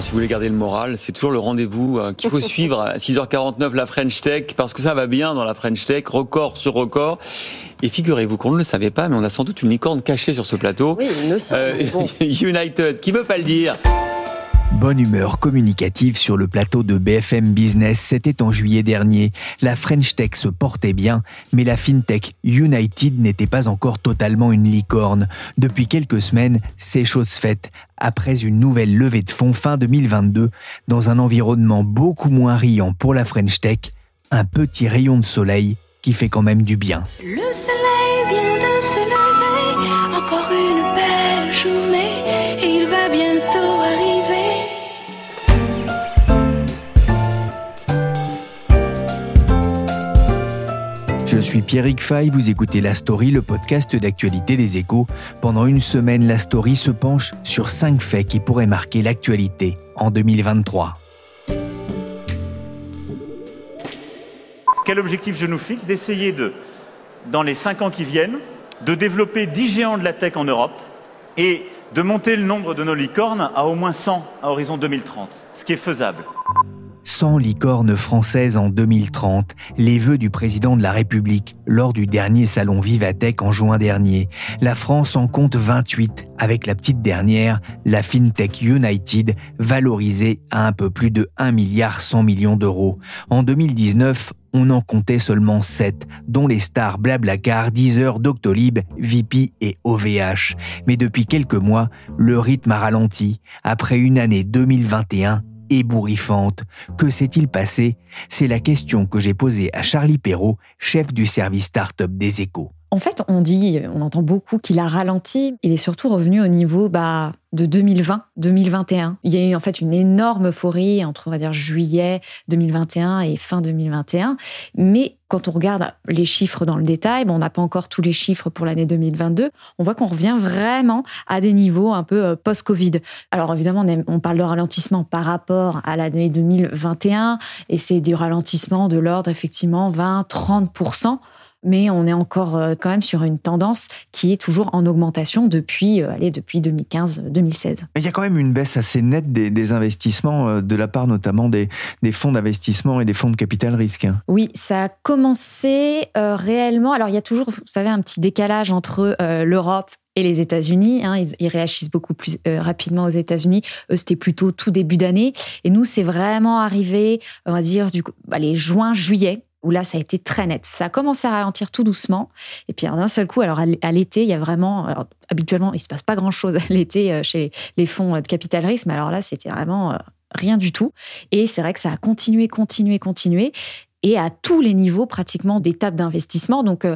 Bon, si vous voulez garder le moral, c'est toujours le rendez-vous euh, qu'il faut suivre à 6h49 la French Tech, parce que ça va bien dans la French Tech, record sur record. Et figurez-vous qu'on ne le savait pas, mais on a sans doute une licorne cachée sur ce plateau. Oui. Euh, Bon. United, qui veut pas le dire? Bonne humeur communicative sur le plateau de BFM Business, c'était en juillet dernier. La French Tech se portait bien, mais la FinTech United n'était pas encore totalement une licorne. Depuis quelques semaines, c'est chose faite. Après une nouvelle levée de fonds fin 2022, dans un environnement beaucoup moins riant pour la French Tech, un petit rayon de soleil qui fait quand même du bien. Le soleil vient de se lever, encore une suis Pierrick Fay, vous écoutez La Story, le podcast d'actualité des échos. Pendant une semaine, La Story se penche sur cinq faits qui pourraient marquer l'actualité en 2023. Quel objectif je nous fixe D'essayer de, dans les cinq ans qui viennent, de développer 10 géants de la tech en Europe et de monter le nombre de nos licornes à au moins 100 à horizon 2030, ce qui est faisable. 100 licornes françaises en 2030, les vœux du président de la République lors du dernier salon Vivatech en juin dernier. La France en compte 28, avec la petite dernière, la FinTech United, valorisée à un peu plus de 1 milliard 100 millions d'euros. En 2019, on en comptait seulement 7, dont les stars Blablacar, Deezer, Doctolib, VP et OVH. Mais depuis quelques mois, le rythme a ralenti. Après une année 2021 ébouriffante. Que s'est-il passé? C'est la question que j'ai posée à Charlie Perrault, chef du service start-up des échos. En fait, on dit, on entend beaucoup qu'il a ralenti. Il est surtout revenu au niveau bah, de 2020-2021. Il y a eu en fait une énorme euphorie entre, on va dire, juillet 2021 et fin 2021. Mais quand on regarde les chiffres dans le détail, bon, on n'a pas encore tous les chiffres pour l'année 2022, on voit qu'on revient vraiment à des niveaux un peu euh, post-Covid. Alors évidemment, on parle de ralentissement par rapport à l'année 2021, et c'est du ralentissement de l'ordre effectivement 20-30%. Mais on est encore euh, quand même sur une tendance qui est toujours en augmentation depuis, euh, allez, depuis 2015-2016. Il y a quand même une baisse assez nette des, des investissements euh, de la part notamment des, des fonds d'investissement et des fonds de capital risque. Oui, ça a commencé euh, réellement. Alors, il y a toujours, vous savez, un petit décalage entre euh, l'Europe et les États-Unis. hein. ils, ils réagissent beaucoup plus euh, rapidement aux États-Unis. Eux, c'était plutôt tout début d'année. Et nous, c'est vraiment arrivé, on va dire, du coup, allez, juin, juillet où là, ça a été très net. Ça a commencé à ralentir tout doucement. Et puis, d'un seul coup, alors à l'été, il y a vraiment... alors, habituellement, il se passe pas grand-chose à l'été euh, chez les fonds euh, de capital risque, mais alors là, c'était vraiment euh, rien du tout. Et c'est vrai que ça a continué, continué, continué et à tous les niveaux pratiquement d'étapes d'investissement. Donc,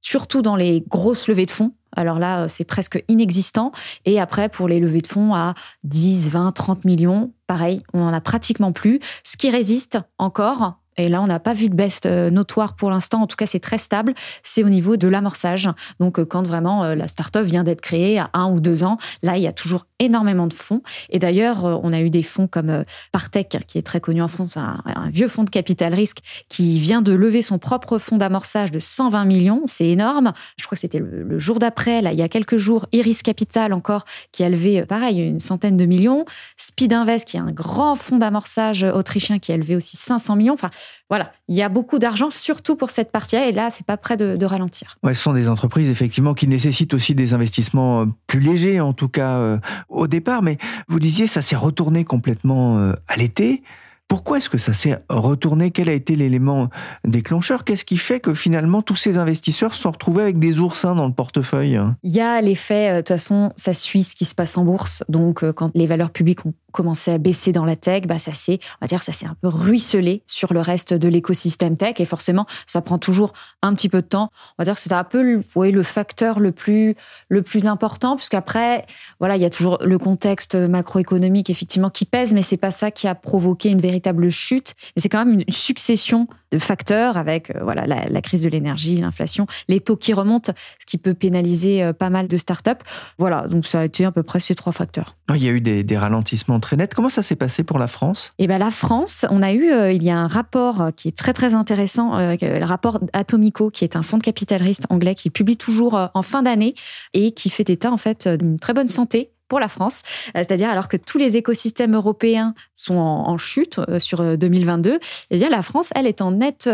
surtout dans les grosses levées de fonds. Alors là, c'est presque inexistant. Et après, pour les levées de fonds à 10, 20, 30 millions, pareil, on en a pratiquement plus. Ce qui résiste encore, et là, on n'a pas vu de baisse euh, notoire pour l'instant. En tout cas, c'est très stable. C'est au niveau de l'amorçage. Donc, euh, quand vraiment euh, la start-up vient d'être créée à un ou deux ans, là, il y a toujours énormément de fonds. Et d'ailleurs, on a eu des fonds comme Partech, qui est très connu en France, un, vieux fonds de capital risque, qui vient de lever son propre fonds d'amorçage de 120 millions. C'est énorme. Je crois que c'était le, jour d'après, là, il y a quelques jours, Iris Capital encore, qui a levé, pareil, une centaine de millions. Speed Invest, qui est un grand fonds d'amorçage autrichien, qui a levé aussi 500 millions. Enfin, voilà, il y a beaucoup d'argent, surtout pour cette partie-là. Et là, c'est pas prêt de, de ralentir. Ouais, ce sont des entreprises effectivement qui nécessitent aussi des investissements euh, plus légers, en tout cas euh, au départ. Mais vous disiez, ça s'est retourné complètement euh, à l'été. Pourquoi est-ce que ça s'est retourné? Quel a été l'élément déclencheur? Qu'est-ce qui fait que finalement tous ces investisseurs se sont retrouvés avec des oursins dans le portefeuille? Il y a l'effet, de toute façon, ça suit ce qui se passe en bourse. Donc, quand les valeurs publiques ont commencé à baisser dans la tech, bah ça s'est, on va dire, ça s'est un peu ruisselé sur le reste de l'écosystème tech. Et forcément, ça prend toujours un petit peu de temps. On va dire que c'est un peu, le, le facteur le plus, le plus important, puisqu'après, voilà, il y a toujours le contexte macroéconomique effectivement qui pèse, mais c'est pas ça qui a provoqué une véritable chute. Mais c'est quand même une succession de facteurs avec euh, voilà la, crise de l'énergie, l'inflation, les taux qui remontent, ce qui peut pénaliser euh, pas mal de startups. Voilà, donc ça a été à peu près ces trois facteurs. Il y a eu des, ralentissements très. Comment ça s'est passé pour la France? Eh ben la France, on a eu, euh, il y a un rapport qui est très très intéressant, le rapport Atomico, qui est un fonds de capital risque anglais qui publie toujours en fin d'année et qui fait état en fait d'une très bonne santé pour la France. Euh, c'est-à-dire, alors que tous les écosystèmes européens sont en, chute euh, sur 2022, euh, eh bien, la France, elle, est en nette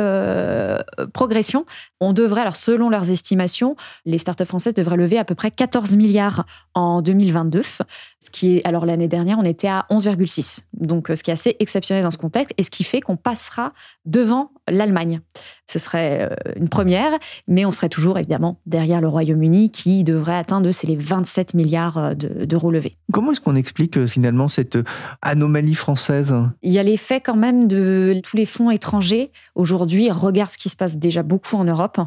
progression. On devrait, alors selon leurs estimations, les startups françaises devraient lever à peu près 14 milliards en 2022, ce qui est, alors l'année dernière, on était à 11,6. Donc, ce qui est assez exceptionnel dans ce contexte et ce qui fait qu'on passera devant l'Allemagne. Ce serait une première, mais on serait toujours évidemment derrière le Royaume-Uni qui devrait atteindre les 27 milliards d'euros Comment est-ce qu'on explique euh, finalement cette euh, anomalie française? Il y a l'effet quand même de tous les fonds étrangers. Aujourd'hui regardent ce qui se passe déjà beaucoup en Europe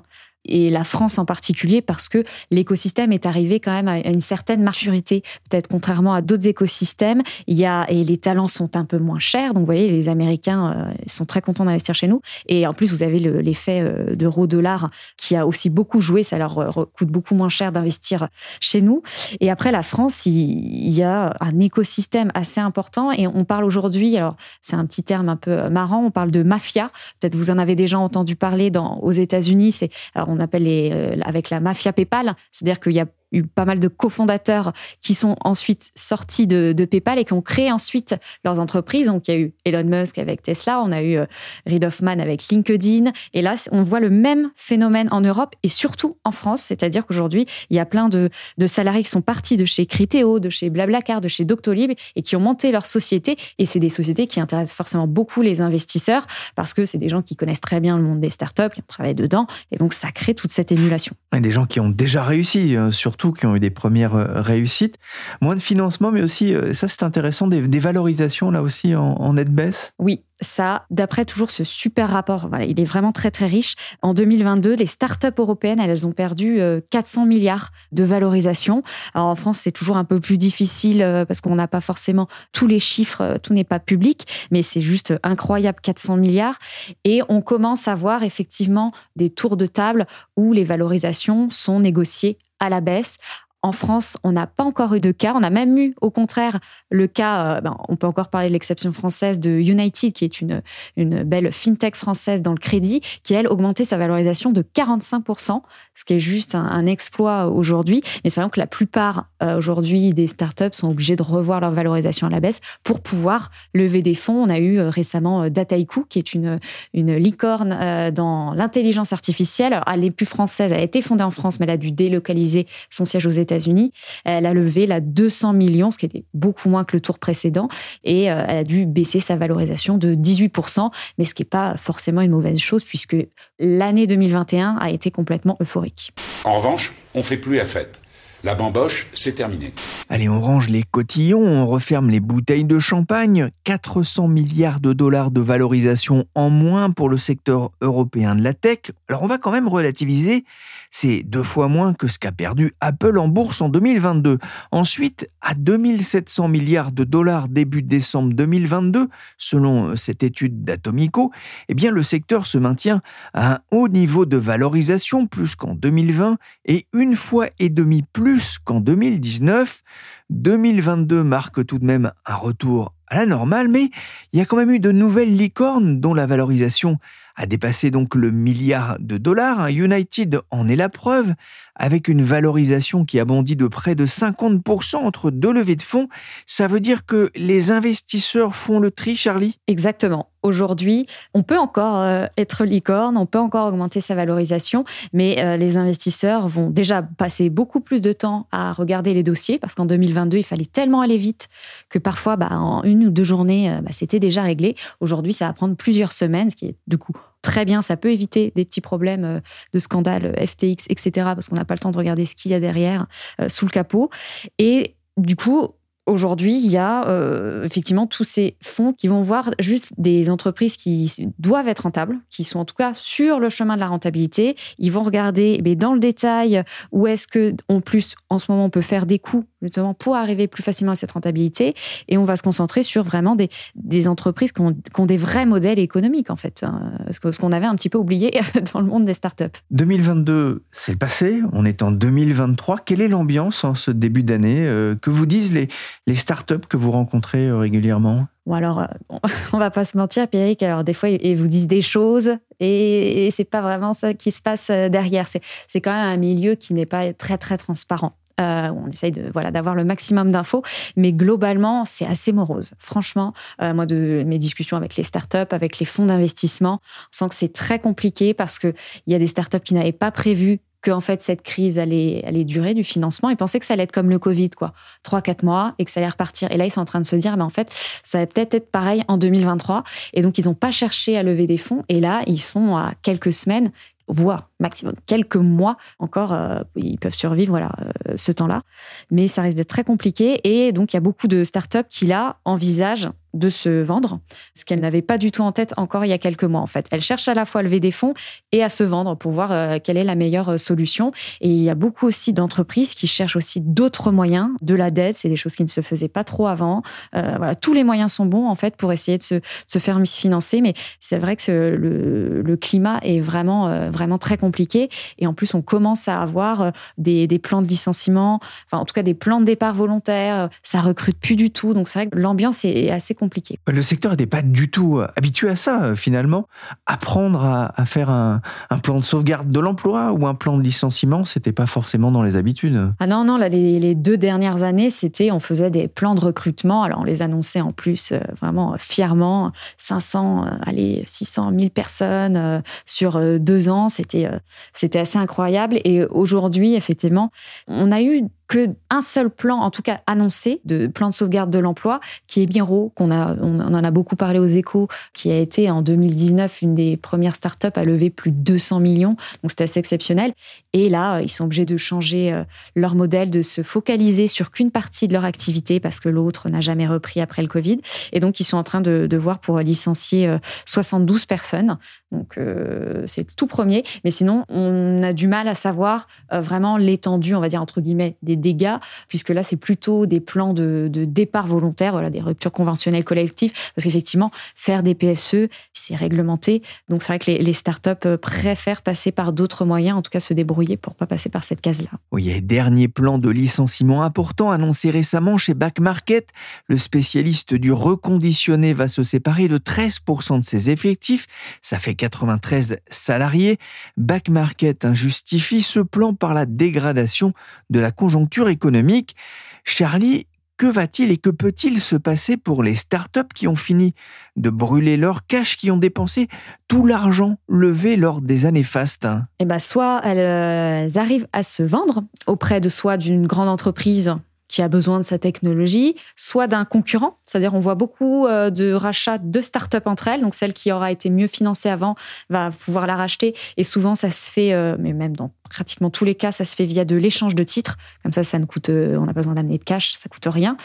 et la France en particulier, parce que l'écosystème est arrivé quand même à une certaine maturité. Peut-être contrairement à d'autres écosystèmes, il y a, et les talents sont un peu moins chers. Donc, vous voyez, les Américains euh, sont très contents d'investir chez nous. Et en plus, vous avez l'effet euh, d'euro-dollar qui a aussi beaucoup joué. Ça leur euh, coûte beaucoup moins cher d'investir chez nous. Et après, la France, il, y a un écosystème assez important. Et on parle aujourd'hui, alors c'est un petit terme un peu marrant, on parle de mafia. Peut-être vous en avez déjà entendu parler dans, aux États-Unis. C'est, on appelle les, euh, avec la mafia PayPal, c'est-à-dire qu'il y a eu pas mal de cofondateurs qui sont ensuite sortis de, PayPal et qui ont créé ensuite leurs entreprises. Donc, il y a eu Elon Musk avec Tesla, on a eu euh, Reid Hoffman avec LinkedIn. Et là, on voit le même phénomène en Europe et surtout en France. C'est-à-dire qu'aujourd'hui, il y a plein de, salariés qui sont partis de chez Criteo, de chez Blablacar, de chez Doctolib et qui ont monté leur société. Et c'est des sociétés qui intéressent forcément beaucoup les investisseurs parce que c'est des gens qui connaissent très bien le monde des startups, qui ont travaillé dedans. Et donc, ça crée toute cette émulation. Et des gens qui ont déjà réussi, euh, qui ont eu des premières euh, réussites. Moins de financement, mais aussi, euh, ça c'est intéressant, des, valorisations là aussi en, en nette baisse. Oui, ça, d'après toujours ce super rapport, il est vraiment très très riche. En 2022, les startups européennes, elles ont perdu 400 euh, milliards de valorisation. Alors en France, c'est toujours un peu plus difficile parce qu'on n'a pas forcément tous les chiffres, tout n'est pas public, mais c'est juste incroyable 400 milliards. Et on commence à voir effectivement des tours de table où les valorisations sont négociées à la baisse. En France, on n'a pas encore eu de cas. On a même eu, au contraire, le cas, euh, ben, on peut encore parler de l'exception française de United, qui est une, une belle fintech française dans le crédit, qui, elle, augmenté sa valorisation de 45%, ce qui est juste un, exploit aujourd'hui. Mais c'est vrai que la plupart, euh, aujourd'hui, des startups sont obligés de revoir leur valorisation à la baisse pour pouvoir lever des fonds. On a eu euh, récemment Dataiku, qui est une, une licorne dans l'intelligence artificielle. Alors, elle n'est plus française, elle a été fondée en France, mais elle a dû délocaliser son siège aux États unis Elle a levé la 200 millions, ce qui était beaucoup moins que le tour précédent, et euh, elle a dû baisser sa valorisation de 18%, mais ce qui n'est pas forcément une mauvaise chose puisque l'année 2021 a été complètement euphorique. En revanche, on fait plus la fête. La bamboche, c'est terminé. Allez, on range les cotillons, on referme les bouteilles de champagne. 400 milliards de dollars de valorisation en moins pour le secteur européen de la tech. Alors on va quand même relativiser c'est deux fois moins que ce qu'a perdu Apple en bourse en 2022. Ensuite, à 2700 milliards de dollars début décembre 2022, selon euh, cette étude d'Atomico, eh bien le secteur se maintient à un haut niveau de valorisation, plus qu'en 2020 et une fois et demi plus qu'en 2019. 2022 marque tout de même un retour à la normale, mais il y a quand même eu de nouvelles licornes dont la valorisation a dépassé donc le milliard de dollars. United en est la preuve, avec une valorisation qui a bondi de près de 50% entre deux levées de fonds. Ça veut dire que les investisseurs font le tri, Charlie? Exactement. Aujourd'hui, on peut encore euh, être licorne, on peut encore augmenter sa valorisation, mais euh, les investisseurs vont déjà passer beaucoup plus de temps à regarder les dossiers parce qu'en 2022, il fallait tellement aller vite que parfois, bah, en une ou deux journées, euh, bah, c'était déjà réglé. Aujourd'hui, ça va prendre plusieurs semaines, ce qui est du coup très bien. Ça peut éviter des petits problèmes de scandale FTX, etc., parce qu'on n'a pas le temps de regarder ce qu'il y a derrière, sous le capot. Et du coup, aujourd'hui, il y a euh, effectivement tous ces fonds qui vont voir juste des entreprises qui doivent être rentables, qui sont en tout cas sur le chemin de la rentabilité. Ils vont regarder mais dans le détail où est-ce que, en plus, en ce moment, on peut faire des coûts justement pour arriver plus facilement à cette rentabilité. Et on va se concentrer sur vraiment des, des entreprises qui ont, qui ont, des vrais modèles économiques, en fait. Hein. Ce qu'on avait un petit peu oublié dans le monde des startups. 2022, c'est le passé. On est en 2023. Quelle est l'ambiance en ce début d'année euh, Que vous disent les, les startups que vous rencontrez euh, régulièrement Bon alors, euh, on va pas se mentir, Pierrick. Alors des fois, ils vous disent des choses et, et c'est pas vraiment ça qui se passe derrière. C'est quand même un milieu qui n'est pas très très transparent. Euh, on essaye de voilà d'avoir le maximum d'infos, mais globalement c'est assez morose. Franchement, euh, moi de mes discussions avec les startups, avec les fonds d'investissement, on sent que c'est très compliqué parce que il y a des startups qui n'avaient pas prévu que en fait cette crise allait, allait durer du financement et pensaient que ça allait être comme le Covid, quoi, trois quatre mois et que ça allait repartir. Et là ils sont en train de se dire, mais en fait ça va peut-être être pareil en 2023. Et donc ils n'ont pas cherché à lever des fonds. Et là ils sont à quelques semaines voire maximum quelques mois encore, euh, ils peuvent survivre voilà, euh, ce temps-là. Mais ça risque d'être très compliqué. Et donc, il y a beaucoup de startups qui, là, envisagent de se vendre, ce qu'elle n'avait pas du tout en tête encore il y a quelques mois en fait. Elle cherche à la fois à lever des fonds et à se vendre pour voir euh, quelle est la meilleure euh, solution. Et il y a beaucoup aussi d'entreprises qui cherchent aussi d'autres moyens, de la dette, c'est des choses qui ne se faisaient pas trop avant. Euh, tous les moyens sont bons en fait pour essayer de se, se faire financer, mais c'est vrai que le, le, climat est vraiment vraiment très compliqué et en plus on commence à avoir des, des plans de licenciement, enfin en tout cas des plans de départ volontaires. Ça recrute plus du tout, donc c'est vrai que l'ambiance est assez compliqué. Le secteur n'était pas du tout euh, habitué à ça, euh, finalement. Apprendre à, à faire un, un, plan de sauvegarde de l'emploi ou un plan de licenciement, c'était pas forcément dans les habitudes. Ah non, non, là, les, les deux dernières années, c'était, on faisait des plans de recrutement. Alors, on les annonçait en plus euh, vraiment fièrement. 500, euh, allez, 600 000 personnes euh, sur deux ans. C'était, c'était assez incroyable. Et aujourd'hui, effectivement, on a eu qu'un seul plan, en tout cas annoncé, de plan de sauvegarde de l'emploi, qui est Biro, qu'on on en a beaucoup parlé aux échos, qui a été en 2019 une des premières startups à lever plus de 200 millions. Donc c'était assez exceptionnel. Et là, ils sont obligés de changer euh, leur modèle, de se focaliser sur qu'une partie de leur activité parce que l'autre n'a jamais repris après le Covid. Et donc, ils sont en train de, voir pour licencier 72 euh, personnes. Donc, euh, c'est le tout premier. Mais sinon, on a du mal à savoir euh, vraiment l'étendue, on va dire, entre guillemets, des dégâts, puisque là, c'est plutôt des plans de, départ volontaire, voilà, des ruptures conventionnelles collectives, parce qu'effectivement, faire des PSE, c'est réglementé. Donc, c'est vrai que les, startups euh, préfèrent passer par d'autres moyens, en tout cas se débrouiller pour pas passer par cette case-là. Oui, dernier plan de licenciement important annoncé récemment chez Back Market. Le spécialiste du reconditionné va se séparer de 13% de ses effectifs. Ça fait 93 salariés. Back Market justifie ce plan par la dégradation de la conjoncture économique. Charlie, que va-t-il et que peut-il se passer pour les startups qui ont fini de brûler leur cash, qui ont dépensé tout l'argent levé lors des années fastes? Eh ben, soit elles, elles arrivent à se vendre auprès de soit d'une grande entreprise qui a besoin de sa technologie, soit d'un concurrent. C'est-à-dire, on voit beaucoup euh, de rachats de startups entre elles. Donc, celle qui aura été mieux financée avant va pouvoir la racheter. Et souvent, ça se fait, euh, mais même dans pratiquement tous les cas, ça se fait via de l'échange de titres. Comme ça, ça ne coûte, euh, on n'a pas besoin d'amener de cash, ça coûte rien.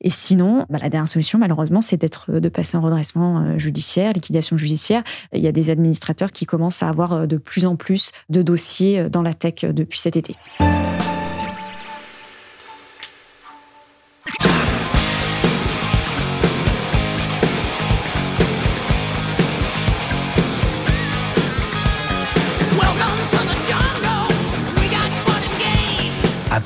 Et sinon, bah, la dernière solution, malheureusement, c'est d'être, de passer en redressement judiciaire, liquidation judiciaire. Il y a des administrateurs qui commencent à avoir de plus en plus de dossiers dans la tech depuis cet été.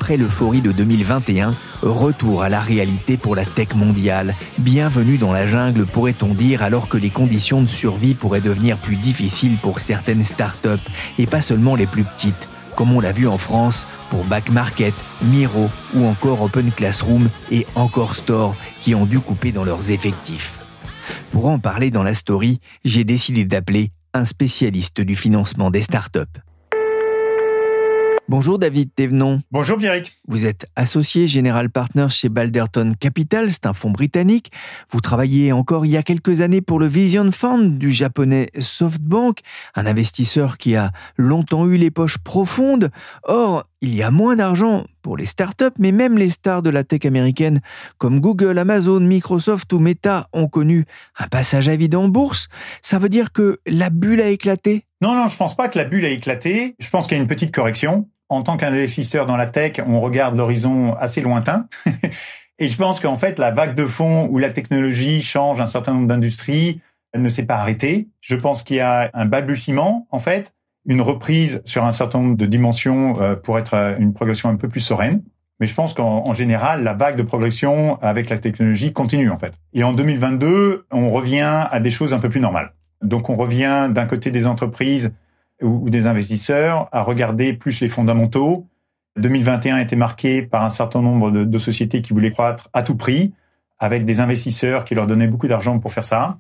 Après l'euphorie de 2021, retour à la réalité pour la tech mondiale. Bienvenue dans la jungle, pourrait-on dire, alors que les conditions de survie pourraient devenir plus difficiles pour certaines startups, et pas seulement les plus petites, comme on l'a vu en France pour Back Market, Miro ou encore Open Classroom et Encore Store, qui ont dû couper dans leurs effectifs. Pour en parler dans la story, j'ai décidé d'appeler un spécialiste du financement des startups. Bonjour David Thévenon. Bonjour Pierrick. Vous êtes associé général partner chez Balderton Capital, c'est un fonds britannique. Vous travailliez encore il y a quelques années pour le Vision Fund du japonais SoftBank, un investisseur qui a longtemps eu les poches profondes. Or, il y a moins d'argent pour les startups, mais même les stars de la tech américaine comme Google, Amazon, Microsoft ou Meta ont connu un passage à vide en bourse. Ça veut dire que la bulle a éclaté? Non, non, je pense pas que la bulle a éclaté. Je pense qu'il y a une petite correction en tant qu'investisseur dans la tech, on regarde l'horizon assez lointain. Et je pense qu'en fait, la vague de fond où la technologie change un certain nombre d'industries, ne s'est pas arrêtée. Je pense qu'il y a un balbutiement, en fait, une reprise sur un certain nombre de dimensions euh, pour être euh, une progression un peu plus sereine. Mais je pense qu'en général, la vague de progression avec la technologie continue, en fait. Et en 2022, on revient à des choses un peu plus normales. Donc, on revient d'un côté des entreprises ou, des investisseurs à regarder plus les fondamentaux. 2021 a été marqué par un certain nombre de, sociétés qui voulaient croître à tout prix, avec des investisseurs qui leur donnaient beaucoup d'argent pour faire ça.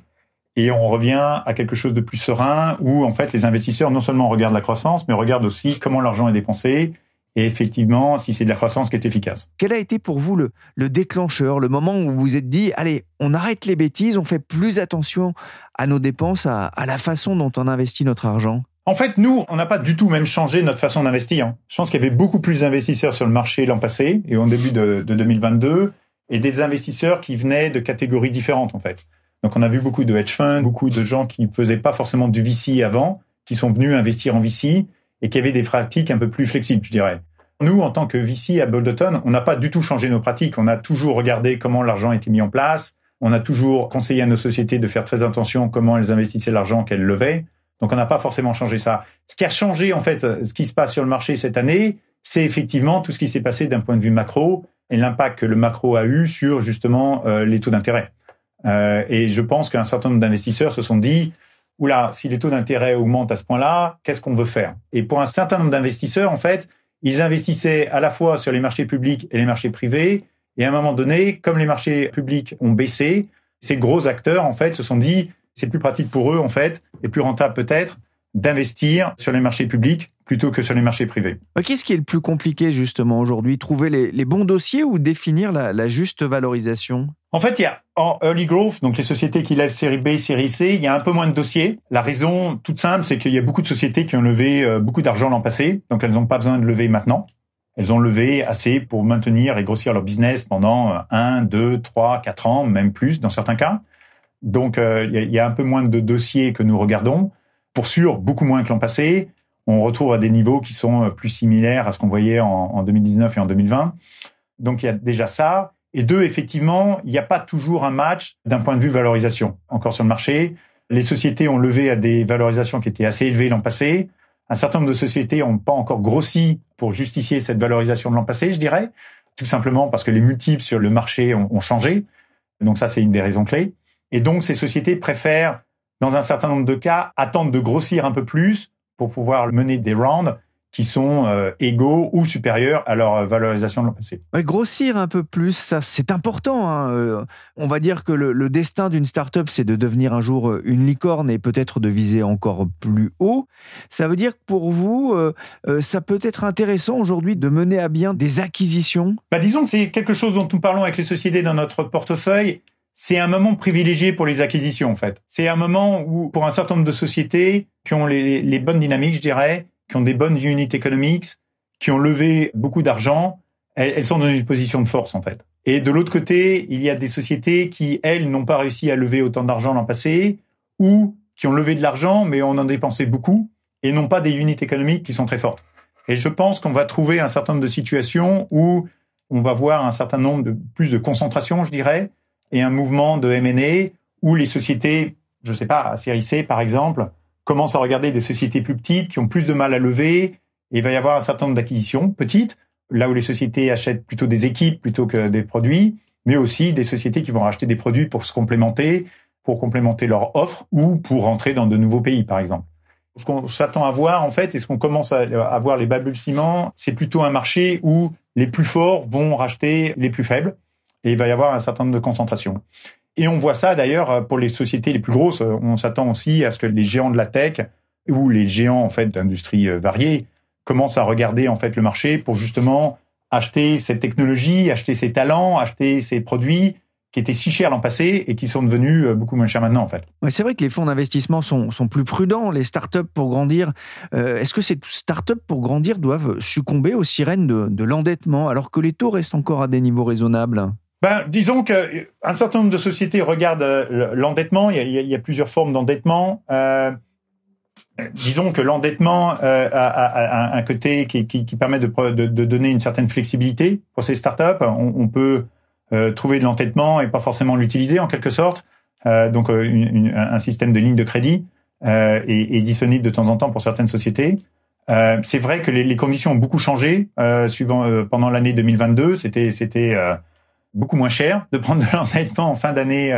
Et on revient à quelque chose de plus serein où, en fait, les investisseurs non seulement regardent la croissance, mais regardent aussi comment l'argent est dépensé et effectivement si c'est de la croissance qui est efficace. Quel a été pour vous le, le déclencheur, le moment où vous vous êtes dit, allez, on arrête les bêtises, on fait plus attention à nos dépenses, à la façon dont on investit notre argent? En fait, nous, on n'a pas du tout même changé notre façon d'investir. Je pense qu'il y avait beaucoup plus d'investisseurs sur le marché l'an passé et au début de, 2022, et des investisseurs qui venaient de catégories différentes, en fait. Donc, on a vu beaucoup de hedge funds, beaucoup de gens qui ne faisaient pas forcément du VC avant, qui sont venus investir en VC et qui avaient des pratiques un peu plus flexibles, je dirais. Nous, en tant que VC à Boulderton, on n'a pas du tout changé nos pratiques. On a toujours regardé comment l'argent était mis en place. On a toujours conseillé à nos sociétés de faire très attention comment elles investissaient l'argent qu'elles levaient. Donc on n'a pas forcément changé ça. Ce qui a changé en fait, ce qui se passe sur le marché cette année, c'est effectivement tout ce qui s'est passé d'un point de vue macro et l'impact que le macro a eu sur justement euh, les taux d'intérêt. Euh, et je pense qu'un certain nombre d'investisseurs se sont dit oula, si les taux d'intérêt augmentent à ce point-là, qu'est-ce qu'on veut faire? Et pour un certain nombre d'investisseurs, en fait, ils investissaient à la fois sur les marchés publics et les marchés privés. Et à un moment donné, comme les marchés publics ont baissé, ces gros acteurs, en fait, se sont dit c'est plus pratique pour eux, en fait, et plus rentable peut-être, d'investir sur les marchés publics plutôt que sur les marchés privés. Qu'est-ce qui est le plus compliqué justement aujourd'hui? Trouver les, bons dossiers ou définir la, juste valorisation? En fait, il y a en early growth, donc les sociétés qui lèvent série B, série C, il y a un peu moins de dossiers. La raison toute simple, c'est qu'il y a beaucoup de sociétés qui ont levé euh, beaucoup d'argent l'an passé, donc elles n'ont pas besoin de lever maintenant. Elles ont levé assez pour maintenir et grossir leur business pendant 1, 2, 3, 4 ans, même plus dans certains cas. Donc, euh, il y, a un peu moins de dossiers que nous regardons. Pour sûr, beaucoup moins que l'an passé. On retrouve à des niveaux qui sont euh, plus similaires à ce qu'on voyait en, 2019 et en 2020. Donc, il y a déjà ça. Et deux, effectivement, il n'y a pas toujours un match d'un point de vue valorisation. Encore sur le marché, les sociétés ont levé à des valorisations qui étaient assez élevées l'an passé. Un certain nombre de sociétés n'ont pas encore grossi pour justifier cette valorisation de l'an passé, je dirais, tout simplement parce que les multiples sur le marché ont, ont changé. Donc ça, c'est une des raisons clés. Et donc, ces sociétés préfèrent, dans un certain nombre de cas, attendre de grossir un peu plus pour pouvoir mener des rounds qui sont euh, égaux ou supérieurs à leur valorisation de l'an passé. grossir un peu plus, ça c'est important. Hein. Euh, on va dire que le, destin d'une start-up, c'est de devenir un jour euh, une licorne et peut-être de viser encore plus haut. Ça veut dire que pour vous, ça peut être intéressant aujourd'hui de mener à bien des acquisitions? Bah, Disons que c'est quelque chose dont nous parlons avec les sociétés dans notre portefeuille c'est un moment privilégié pour les acquisitions en fait. C'est un moment où pour un certain nombre de sociétés qui ont les, bonnes dynamiques, je dirais, qui ont des bonnes unit economics, qui ont levé beaucoup d'argent, elles, sont dans une position de force en fait. Et de l'autre côté, il y a des sociétés qui elles n'ont pas réussi à lever autant d'argent l'an passé ou qui ont levé de l'argent mais on en dépensé beaucoup et n'ont pas des unités économiques qui sont très fortes. Et je pense qu'on va trouver un certain nombre de situations où on va voir un certain nombre de plus de concentration, je dirais, et un mouvement de M&A où les sociétés, je sais pas, série C par exemple, commencent à regarder des sociétés plus petites qui ont plus de mal à lever et il va y avoir un certain nombre d'acquisitions petites, là où les sociétés achètent plutôt des équipes plutôt que des produits, mais aussi des sociétés qui vont racheter des produits pour se complémenter, pour complémenter leur offre ou pour rentrer dans de nouveaux pays par exemple. Ce qu'on s'attend à voir en fait et ce qu'on commence à, voir les balbutiements, c'est plutôt un marché où les plus forts vont racheter les plus faibles et il va y avoir un certain nombre de concentrations. Et on voit ça d'ailleurs pour les sociétés les plus grosses. On s'attend aussi à ce que les géants de la tech ou les géants en fait d'industries euh, variées commencent à regarder en fait le marché pour justement acheter cette technologie, acheter ces talents, acheter ces produits qui étaient si chers l'an passé et qui sont devenus euh, beaucoup moins chers maintenant en fait. Ouais, c'est vrai que les fonds d'investissement sont, sont, plus prudents, les startups pour grandir. Euh, est-ce que ces startups pour grandir doivent succomber aux sirènes de l'endettement alors que les taux restent encore à des niveaux raisonnables? Ben, disons qu'un certain nombre de sociétés regardent euh, l'endettement. Il, il, y a plusieurs formes d'endettement. Euh, disons que l'endettement euh, a, a, a, un côté qui, qui, qui permet de, de, de, donner une certaine flexibilité pour ces startups. On, on peut euh, trouver de l'endettement et pas forcément l'utiliser en quelque sorte. Euh, donc euh, une, une, un système de ligne de crédit est, est, disponible de temps en temps pour certaines sociétés. c'est vrai que les, les, conditions ont beaucoup changé suivant pendant l'année 2022. C'était c'était beaucoup moins cher de prendre de l'endettement en fin d'année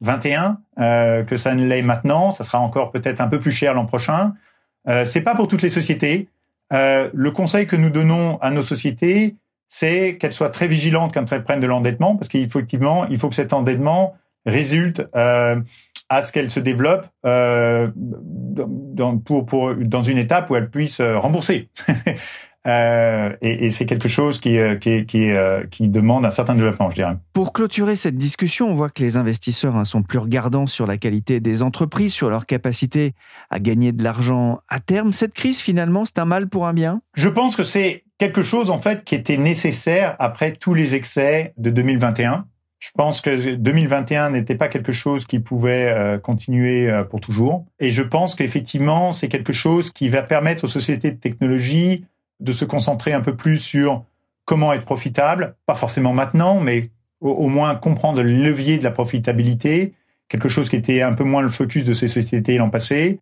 21 que ça ne l'est maintenant. Ça sera encore peut-être un peu plus cher l'an prochain. c'est pas pour toutes les sociétés. le conseil que nous donnons à nos sociétés, c'est qu'elles soient très vigilantes quand elles prennent de l'endettement, parce qu'effectivement, il faut que cet endettement résulte euh, à ce qu'elles se développent euh, dans, pour, dans une étape où elles puissent euh, rembourser. Euh, et, et c'est quelque chose qui, euh, qui, qui, euh, qui, demande un certain développement, je dirais. Pour clôturer cette discussion, on voit que les investisseurs hein, sont plus regardants sur la qualité des entreprises, sur leur capacité à gagner de l'argent à terme. Cette crise, finalement, c'est un mal pour un bien? Je pense que c'est quelque chose, en fait, qui était nécessaire après tous les excès de 2021. Je pense que 2021 n'était pas quelque chose qui pouvait euh, continuer euh, pour toujours. Et je pense qu'effectivement, c'est quelque chose qui va permettre aux sociétés de technologie de se concentrer un peu plus sur comment être profitable, pas forcément maintenant, mais au, moins comprendre le levier de la profitabilité, quelque chose qui était un peu moins le focus de ces sociétés l'an passé.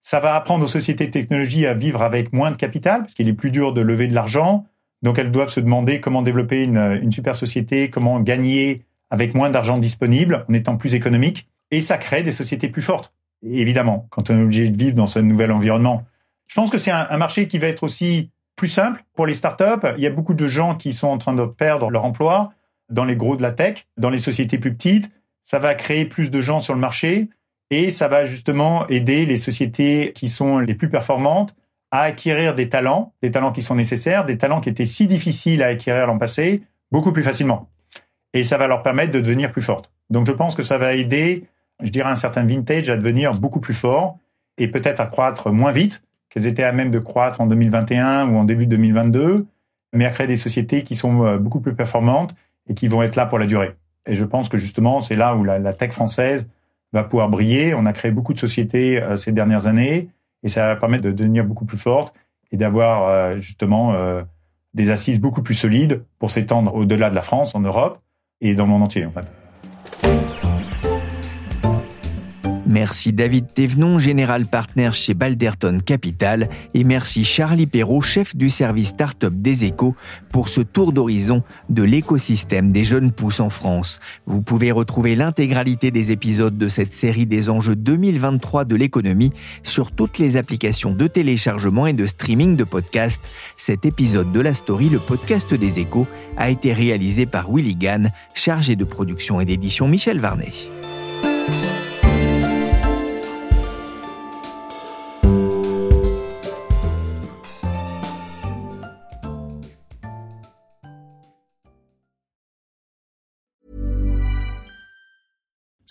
Ça va apprendre aux sociétés de technologie à vivre avec moins de capital, parce qu'il est plus dur de lever de l'argent. Donc elles doivent se demander comment développer une, super société, comment gagner avec moins d'argent disponible, en étant plus économique. Et ça crée des sociétés plus fortes, évidemment, quand on est obligé de vivre dans ce nouvel environnement. Je pense que c'est un marché qui va être aussi plus simple pour les startups. Il y a beaucoup de gens qui sont en train de perdre leur emploi dans les gros de la tech, dans les sociétés plus petites. Ça va créer plus de gens sur le marché et ça va justement aider les sociétés qui sont les plus performantes à acquérir des talents, des talents qui sont nécessaires, des talents qui étaient si difficiles à acquérir l'an passé, beaucoup plus facilement. Et ça va leur permettre de devenir plus fortes. Donc je pense que ça va aider, je dirais, un certain vintage à devenir beaucoup plus fort et peut-être à croître moins vite qu'elles étaient à même de croître en 2021 ou en début 2022, mais à créer des sociétés qui sont euh, beaucoup plus performantes et qui vont être là pour la durée. Et je pense que justement, c'est là où la, tech française va pouvoir briller. On a créé beaucoup de sociétés euh, ces dernières années et ça va permettre de devenir beaucoup plus forte et d'avoir euh, justement des assises beaucoup plus solides pour s'étendre au-delà de la France, en Europe et dans le monde entier. Merci David Thévenon, général partner chez Balderton Capital, et merci Charlie Perrault, chef du service Startup des Échos, pour ce tour d'horizon de l'écosystème des jeunes pousses en France. Vous pouvez retrouver l'intégralité des épisodes de cette série des enjeux 2023 de l'économie sur toutes les applications de téléchargement et de streaming de podcasts. Cet épisode de la story, le podcast des Échos, a été réalisé par Willy Gann, chargé de production et d'édition Michel Varnet.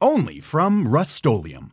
only from Rust-Oleum.